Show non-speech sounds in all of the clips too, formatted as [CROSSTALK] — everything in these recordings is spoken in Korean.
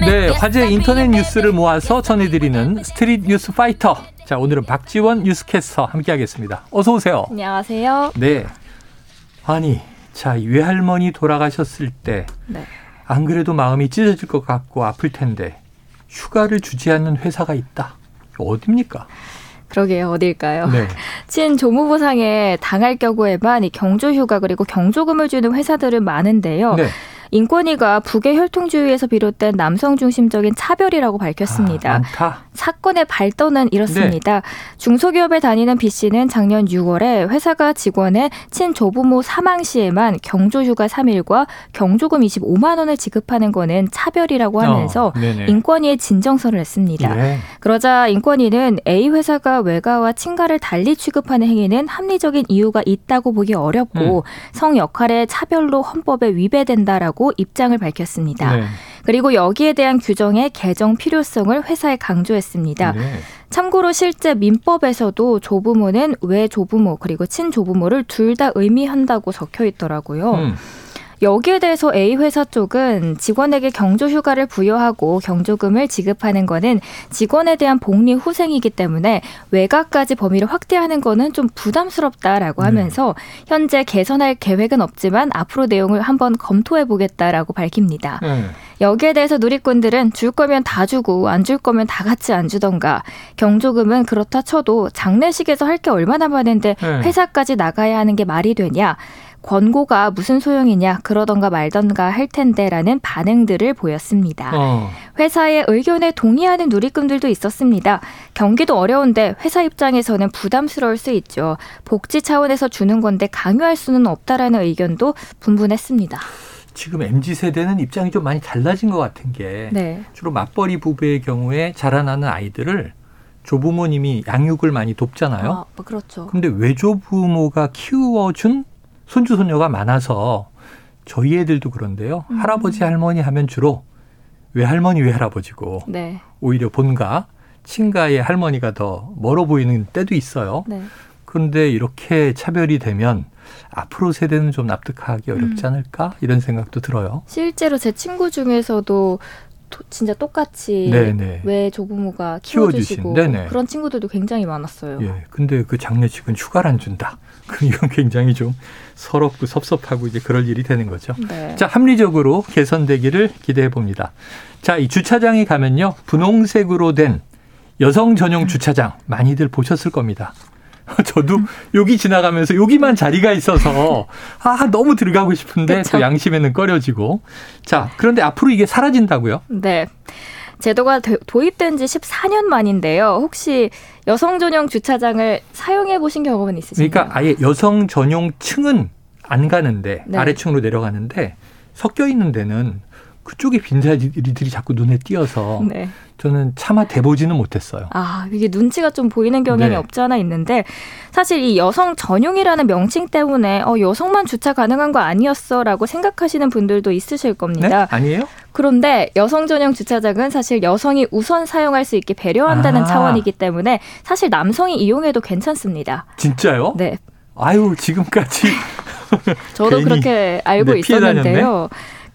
네, 화제 인터넷 뉴스를 모아서 전해드리는 스트릿 뉴스 파이터. 자, 오늘은 박지원 뉴스캐스터 함께하겠습니다. 어서 오세요. 안녕하세요. 네. 아니, 자, 외할머니 돌아가셨을 때, 네. 안 그래도 마음이 찢어질 것 같고 아플 텐데, 휴가를 주지 않는 회사가 있다. 어딥니까? 그러게요. 어딜까요? 네. [LAUGHS] 친조부모상에 당할 경우에만 이 경조휴가 그리고 경조금을 주는 회사들은 많은데요. 네. 인권위가 북의 혈통주의에서 비롯된 남성 중심적인 차별이라고 밝혔습니다. 아, 많다. 사건의 발단은 이렇습니다. 중소기업에 다니는 B 씨는 작년 6월에 회사가 직원의 친조부모 사망 시에만 경조휴가 3일과 경조금 25만 원을 지급하는 거는 차별이라고 하면서 어. 인권위에 진정서를 냈습니다. 예. 그러자 인권위는 A 회사가 외가와 친가를 달리 취급하는 행위는 합리적인 이유가 있다고 보기 어렵고 음. 성 역할의 차별로 헌법에 위배된다라고 입장을 밝혔습니다. 네. 그리고 여기에 대한 규정의 개정 필요성을 회사에 강조했습니다. 네. 참고로 실제 민법에서도 조부모는 외조부모 그리고 친조부모를 둘 다 의미한다고 적혀 있더라고요. 음. 여기에 대해서 A 회사 쪽은 직원에게 경조 휴가를 부여하고 경조금을 지급하는 거는 직원에 대한 복리 후생이기 때문에 외가까지 범위를 확대하는 거는 좀 부담스럽다라고 네. 하면서 현재 개선할 계획은 없지만 앞으로 내용을 한번 검토해 보겠다라고 밝힙니다. 네. 여기에 대해서 누리꾼들은 줄 거면 다 주고 안 줄 거면 다 같이 안 주던가 경조금은 그렇다 쳐도 장례식에서 할 게 얼마나 많은데 네. 회사까지 나가야 하는 게 말이 되냐 권고가 무슨 소용이냐 그러던가 말던가 할 텐데라는 반응들을 보였습니다. 어. 회사의 의견에 동의하는 누리꾼들도 있었습니다. 경기도 어려운데 회사 입장에서는 부담스러울 수 있죠. 복지 차원에서 주는 건데 강요할 수는 없다라는 의견도 분분했습니다. 지금 MZ 세대는 입장이 좀 많이 달라진 것 같은 게 네. 주로 맞벌이 부부의 경우에 자라나는 아이들을 조부모님이 양육을 많이 돕잖아요. 아, 뭐 그렇죠. 근데 외조부모가 키워준 손주 손녀가 많아서 저희 애들도 그런데요. 음. 할아버지 할머니 하면 주로 외할머니 외할아버지고 네. 오히려 본가 친가의 할머니가 더 멀어 보이는 때도 있어요. 네. 그런데 이렇게 차별이 되면 앞으로 세대는 좀 납득하기 어렵지 음. 않을까 이런 생각도 들어요. 실제로 제 친구 중에서도 도- 진짜 똑같이 네네. 외 조부모가 키워주신, 키워주시고 네네. 그런 친구들도 굉장히 많았어요. 예. 근데 그 장례식은 휴가를 안 준다. [LAUGHS] 그럼 이건 굉장히 좀 서럽고 섭섭하고 이제 그럴 일이 되는 거죠. 네. 자, 합리적으로 개선되기를 기대해 봅니다. 자, 이 주차장에 가면요. 분홍색으로 된 여성 전용 주차장 많이들 보셨을 겁니다. [LAUGHS] 저도 여기 지나가면서 여기만 자리가 있어서 아, 너무 들어가고 싶은데 그쵸. 또 양심에는 꺼려지고. 자, 그런데 앞으로 이게 사라진다고요? 네. 제도가 도- 도입된 지 14년 만인데요. 혹시 여성 전용 주차장을 사용해 보신 경험은 있으신가요? 그러니까 아예 여성 전용 층은 안 가는데 네. 아래층으로 내려가는데 섞여 있는 데는 그쪽에 빈자리들이 자꾸 눈에 띄어서 네. 저는 차마 대보지는 못했어요. 아, 이게 눈치가 좀 보이는 경향이 네. 없지 않아 있는데 사실 이 여성 전용이라는 명칭 때문에 어, 여성만 주차 가능한 거 아니었어라고 생각하시는 분들도 있으실 네? 겁니다. 아니에요? 그런데 여성 전용 주차장은 사실 여성이 우선 사용할 수 있게 배려한다는 아. 차원이기 때문에 사실 남성이 이용해도 괜찮습니다. 진짜요? 네. 아유 지금까지 저도 [LAUGHS] 그렇게 알고 네, 있었는데요.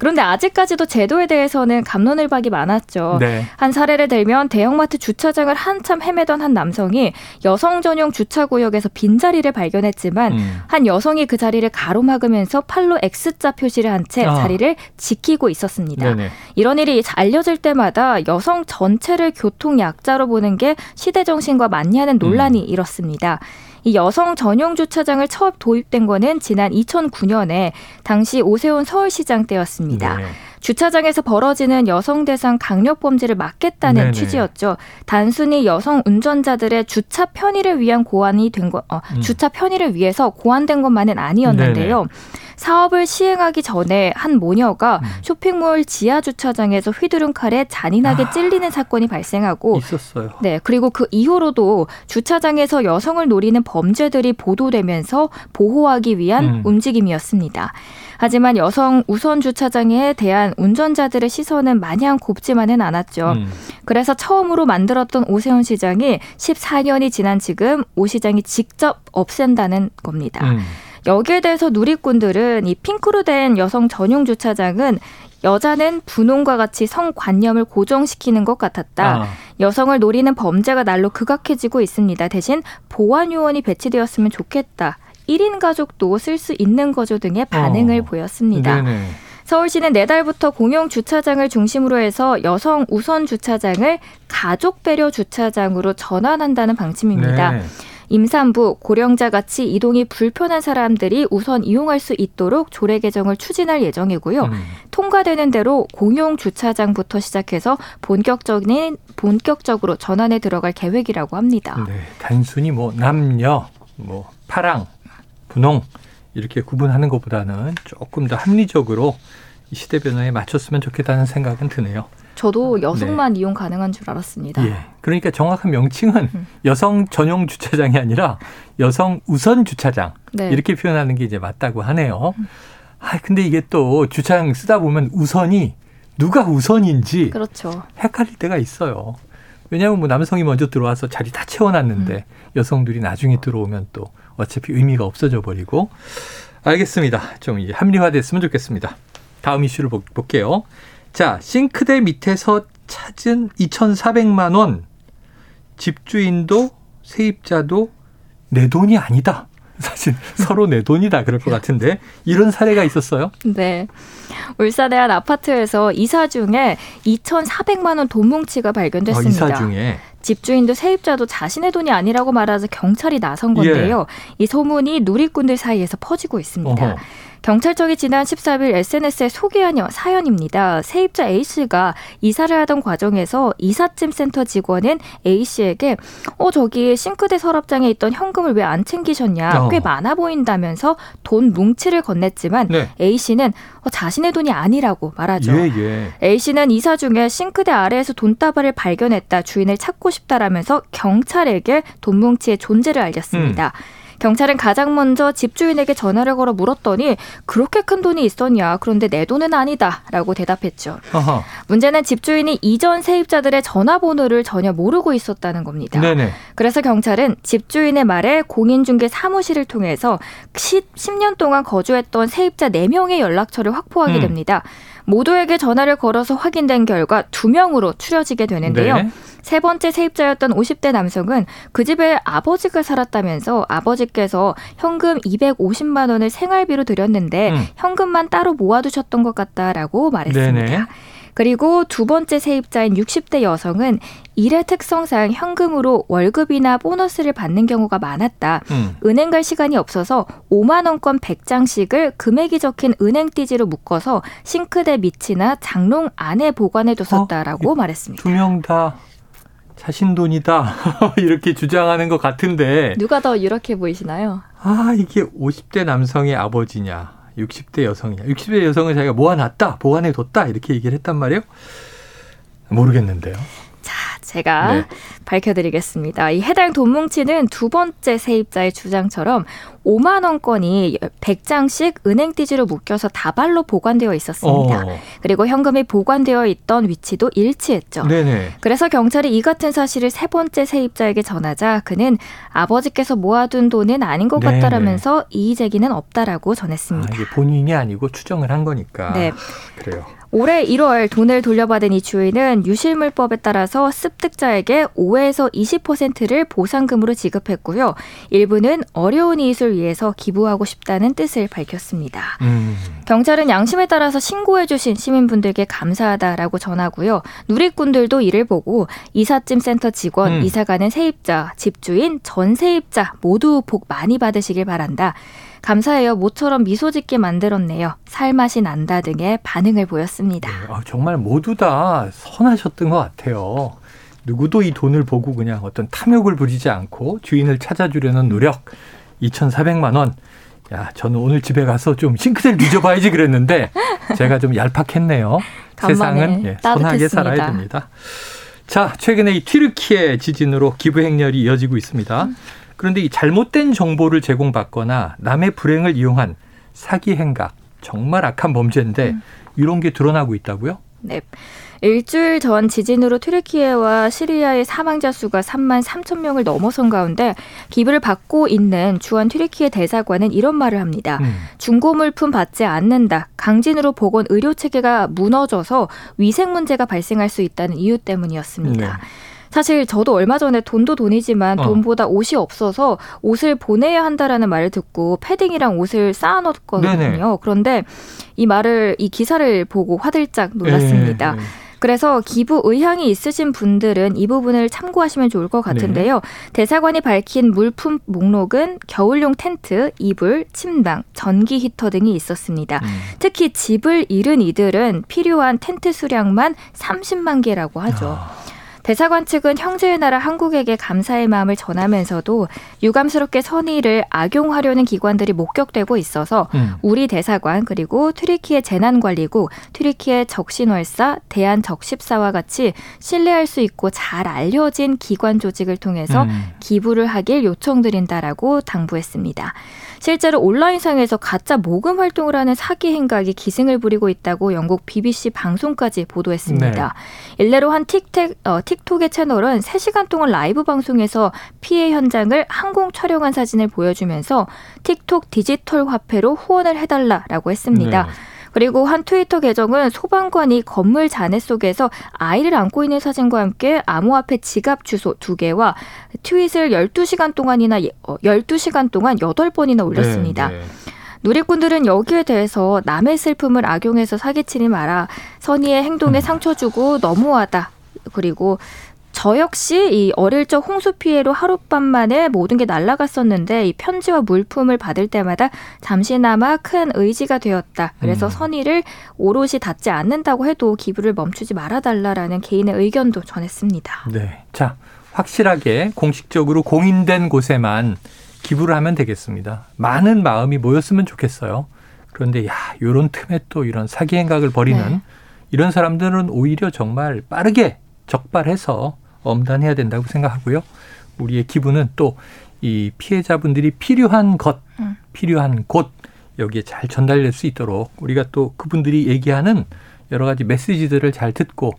그런데 아직까지도 제도에 대해서는 감론을박이 많았죠. 네. 한 사례를 들면 대형마트 주차장을 한참 헤매던 한 남성이 여성 전용 주차 구역에서 빈자리를 발견했지만 음. 한 여성이 그 자리를 가로막으면서 팔로 X자 표시를 한채 아. 자리를 지키고 있었습니다. 네네. 이런 일이 알려질 때마다 여성 전체를 교통 약자로 보는 게 시대 정신과 맞냐는 논란이 음. 일었습니다. 이 여성 전용 주차장을 처음 도입된 거는 지난 2009년에 당시 오세훈 서울시장 때였습니다. 네. 주차장에서 벌어지는 여성 대상 강력 범죄를 막겠다는 네네. 취지였죠. 단순히 여성 운전자들의 주차 편의를 위한 고안이 된 거, 어, 음. 주차 편의를 위해서 고안된 것만은 아니었는데요. 사업을 시행하기 전에 한 모녀가 음. 쇼핑몰 지하 주차장에서 휘두른 칼에 잔인하게 아. 찔리는 사건이 발생하고 있었어요. 네, 그리고 그 이후로도 주차장에서 여성을 노리는 범죄들이 보도되면서 보호하기 위한 음. 움직임이었습니다. 하지만 여성 우선 주차장에 대한 운전자들의 시선은 마냥 곱지만은 않았죠. 음. 그래서 처음으로 만들었던 오세훈 시장이 14년이 지난 지금 오 시장이 직접 없앤다는 겁니다. 음. 여기에 대해서 누리꾼들은 이 핑크로 된 여성 전용 주차장은 여자는 분홍과 같이 성관념을 고정시키는 것 같았다. 아. 여성을 노리는 범죄가 날로 극악해지고 있습니다. 대신 보안 요원이 배치되었으면 좋겠다. 1인 가족도 쓸 수 있는 거죠 등의 반응을 어. 보였습니다. 네네. 서울시는 내달부터 공용 주차장을 중심으로 해서 여성 우선 주차장을 가족 배려 주차장으로 전환한다는 방침입니다. 네. 임산부, 고령자 같이 이동이 불편한 사람들이 우선 이용할 수 있도록 조례 개정을 추진할 예정이고요. 음. 통과되는 대로 공용 주차장부터 시작해서 본격적인 본격적으로 전환에 들어갈 계획이라고 합니다. 네. 단순히 뭐 남녀, 뭐 파랑, 분홍 이렇게 구분하는 것보다는 조금 더 합리적으로 이 시대 변화에 맞췄으면 좋겠다는 생각은 드네요. 저도 여성만 이용 가능한 줄 알았습니다. 예. 그러니까 정확한 명칭은 음. 여성 전용 주차장이 아니라 여성 우선 주차장 네. 이렇게 표현하는 게 이제 맞다고 하네요. 아 근데 이게 또 주차장 쓰다 보면 우선이 누가 우선인지 그렇죠. 헷갈릴 때가 있어요. 왜냐하면 뭐 남성이 먼저 들어와서 자리 다 채워놨는데 음. 여성들이 나중에 들어오면 또 어차피 의미가 없어져 버리고 알겠습니다. 좀 이제 합리화됐으면 좋겠습니다. 다음 이슈를 볼- 볼게요. 자 싱크대 밑에서 찾은 2,400만 원 집주인도 세입자도 내 돈이 아니다. 사실 서로 내 돈이다 그럴 것 같은데 이런 사례가 있었어요. 네. 울산의 한 아파트에서 이사 중에 2,400만 원 돈 뭉치가 어, 발견됐습니다. 이사 중에 집주인도 세입자도 자신의 돈이 아니라고 말하자 경찰이 나선 예. 건데요. 이 소문이 누리꾼들 사이에서 퍼지고 있습니다. 어허. 경찰 청이 지난 13일 SNS에 소개한 여- 사연입니다. 세입자 A 씨가 이사를 하던 과정에서 이삿짐 센터 직원은 A 씨에게 어 저기 싱크대 서랍장에 있던 현금을 왜 안 챙기셨냐 어. 꽤 많아 보인다면서 돈 뭉치를 건넸지만 네. A 씨는 어, 자신의 돈이 아니라고 말하죠. 예 예. A 씨는 이사 중에 싱크대 아래에서 돈다발을 발견했다. 주인을 찾고 싶다라면서 경찰에게 돈 뭉치의 존재를 알렸습니다. 경찰은 가장 먼저 집주인에게 전화를 걸어 물었더니 그렇게 큰 돈이 있었냐? 그런데 내 돈은 아니다라고 대답했죠. 어허. 문제는 집주인이 이전 세입자들의 전화번호를 전혀 모르고 있었다는 겁니다. 네네. 그래서 경찰은 집주인의 말에 공인중개 사무실을 통해서 10, 10년 동안 거주했던 세입자 4명의 연락처를 확보하게 음. 됩니다. 모두에게 전화를 걸어서 확인된 결과 2명으로 추려지게 되는데요. 네. 세 번째 세입자였던 50대 남성은 그 집에 아버지가 살았다면서 아버지께서 현금 250만 원을 생활비로 드렸는데 음. 현금만 따로 모아두셨던 것 같다라고 말했습니다. 네네. 그리고 두 번째 세입자인 60대 여성은 일의 특성상 현금으로 월급이나 보너스를 받는 경우가 많았다. 음. 은행 갈 시간이 없어서 5만 원권 100장씩을 금액이 적힌 은행 띠지로 묶어서 싱크대 밑이나 장롱 안에 보관해 뒀었다라고 말했습니다. 두 명 다 자신 돈이다 [LAUGHS] 이렇게 주장하는 것 같은데 누가 더 유력해 보이시나요? 아 이게 50대 남성의 아버지냐 60대 여성이냐. 60대 여성은 자기가 모아놨다 보관해 뒀다 이렇게 얘기를 했단 말이에요. 모르겠는데요. 자, 제가 네. 밝혀드리겠습니다. 이 해당 돈 뭉치는 두 번째 세입자의 주장처럼 5만 원권이 100장씩 은행 띠지로 묶여서 다발로 보관되어 있었습니다. 어, 그리고 현금이 보관되어 있던 위치도 일치했죠. 네네 그래서 경찰이 이 같은 사실을 세 번째 세입자에게 전하자 그는 아버지께서 모아둔 돈은 아닌 것 네네. 같다라면서 이의 제기는 없다라고 아, 전했습니다. 이게 본인이 아니고 추정을 한 거니까 네. 그래요 올해 1월 돈을 돌려받은 이 주인은 유실물법에 따라서 습득자에게 5에서 20%를 보상금으로 지급했고요. 일부는 어려운 이웃을 위해서 기부하고 싶다는 뜻을 밝혔습니다. 음, 경찰은 양심에 따라서 신고해주신 시민분들께 감사하다라고 전하고요. 누리꾼들도 이를 보고 이삿짐 센터 직원, 음. 이사가는 세입자, 집주인, 전 세입자 모두 복 많이 받으시길 바란다. 감사해요. 모처럼 미소 짓게 만들었네요. 살맛이 난다 등의 반응을 보였습니다. 네, 아, 정말 모두 다 선하셨던 것 같아요. 누구도 이 돈을 보고 그냥 어떤 탐욕을 부리지 않고 주인을 찾아주려는 노력. 2,400만 원. 야, 저는 오늘 집에 가서 좀 싱크대를 뒤져봐야지 그랬는데 제가 좀 얄팍했네요. [LAUGHS] 세상은 예, 선하게. 살아야 됩니다. 자, 최근에 이 튀르키예 지진으로 기부 행렬이 이어지고 있습니다. 그런데 이 잘못된 정보를 제공받거나 남의 불행을 이용한 사기 행각 정말 악한 범죄인데 음. 이런 게 드러나고 있다고요? 네. 일주일 전 지진으로 튀르키예와 시리아의 사망자 수가 3만 3천 명을 넘어선 가운데 기부를 받고 있는 주한 튀르키예 대사관은 이런 말을 합니다. 음. 중고 물품 받지 않는다. 강진으로 보건 의료 체계가 무너져서 위생 문제가 발생할 수 있다는 이유 때문이었습니다. 네. 사실 저도 얼마 전에 돈도 돈이지만 어. 돈보다 옷이 없어서 옷을 보내야 한다라는 말을 듣고 패딩이랑 옷을 쌓아놓았거든요. 네네. 그런데 이 말을 이 기사를 보고 화들짝 놀랐습니다. 네, 네. 그래서 기부 의향이 있으신 분들은 이 부분을 참고하시면 좋을 것 같은데요. 네. 대사관이 밝힌 물품 목록은 겨울용 텐트, 이불, 침낭, 전기 히터 등이 있었습니다. 음. 특히 집을 잃은 이들은 필요한 텐트 수량만 30만 개라고 하죠. 아. 대사관 측은 형제의 나라 한국에게 감사의 마음을 전하면서도 유감스럽게 선의를 악용하려는 기관들이 목격되고 있어서 음. 우리 대사관 그리고 튀르키예 재난관리국, 튀르키예 적신월사, 대한적십사와 같이 신뢰할 수 있고 잘 알려진 기관 조직을 통해서 음. 기부를 하길 요청드린다라고 당부했습니다. 실제로 온라인상에서 가짜 모금 활동을 하는 사기 행각이 기승을 부리고 있다고 영국 BBC 방송까지 보도했습니다. 네. 일례로 한 틱택, 어, 틱톡의 채널은 3시간 동안 라이브 방송에서 피해 현장을 항공 촬영한 사진을 보여주면서 틱톡 디지털 화폐로 후원을 해달라라고 했습니다. 네. 그리고 한 트위터 계정은 소방관이 건물 잔해 속에서 아이를 안고 있는 사진과 함께 암호화폐 지갑 주소 두 개와 트윗을 12시간 동안이나 12시간 어, 동안 8번이나 올렸습니다. 네, 네. 누리꾼들은 여기에 대해서 남의 슬픔을 악용해서 사기치지 마라. 선의의 행동에 음. 상처 주고 너무하다. 그리고 저 역시 이 어릴 적 홍수 피해로 하룻밤 만에 모든 게 날아갔었는데 이 편지와 물품을 받을 때마다 잠시나마 큰 의지가 되었다. 그래서 음. 선의를 오롯이 닿지 않는다고 해도 기부를 멈추지 말아달라라는 개인의 의견도 전했습니다. 네. 자, 확실하게 공식적으로 공인된 곳에만 기부를 하면 되겠습니다. 많은 마음이 모였으면 좋겠어요. 그런데 야, 요런 틈에 또 이런 사기 행각을 벌이는 네. 이런 사람들은 오히려 정말 빠르게 적발해서 엄단해야 된다고 생각하고요. 우리의 기분은 또이 피해자분들이 필요한 것, 음. 필요한 곳 여기에 잘 전달될 수 있도록 우리가 또 그분들이 얘기하는 여러 가지 메시지들을 잘 듣고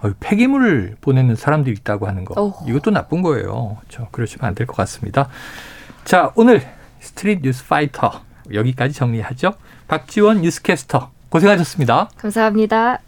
어, 폐기물을 보내는 사람들이 있다고 하는 거 오. 이것도 나쁜 거예요. 그렇죠? 그러시면 안 될 것 같습니다. 자 오늘 스트릿 뉴스 파이터 여기까지 정리하죠. 박지원 뉴스캐스터 고생하셨습니다. 감사합니다.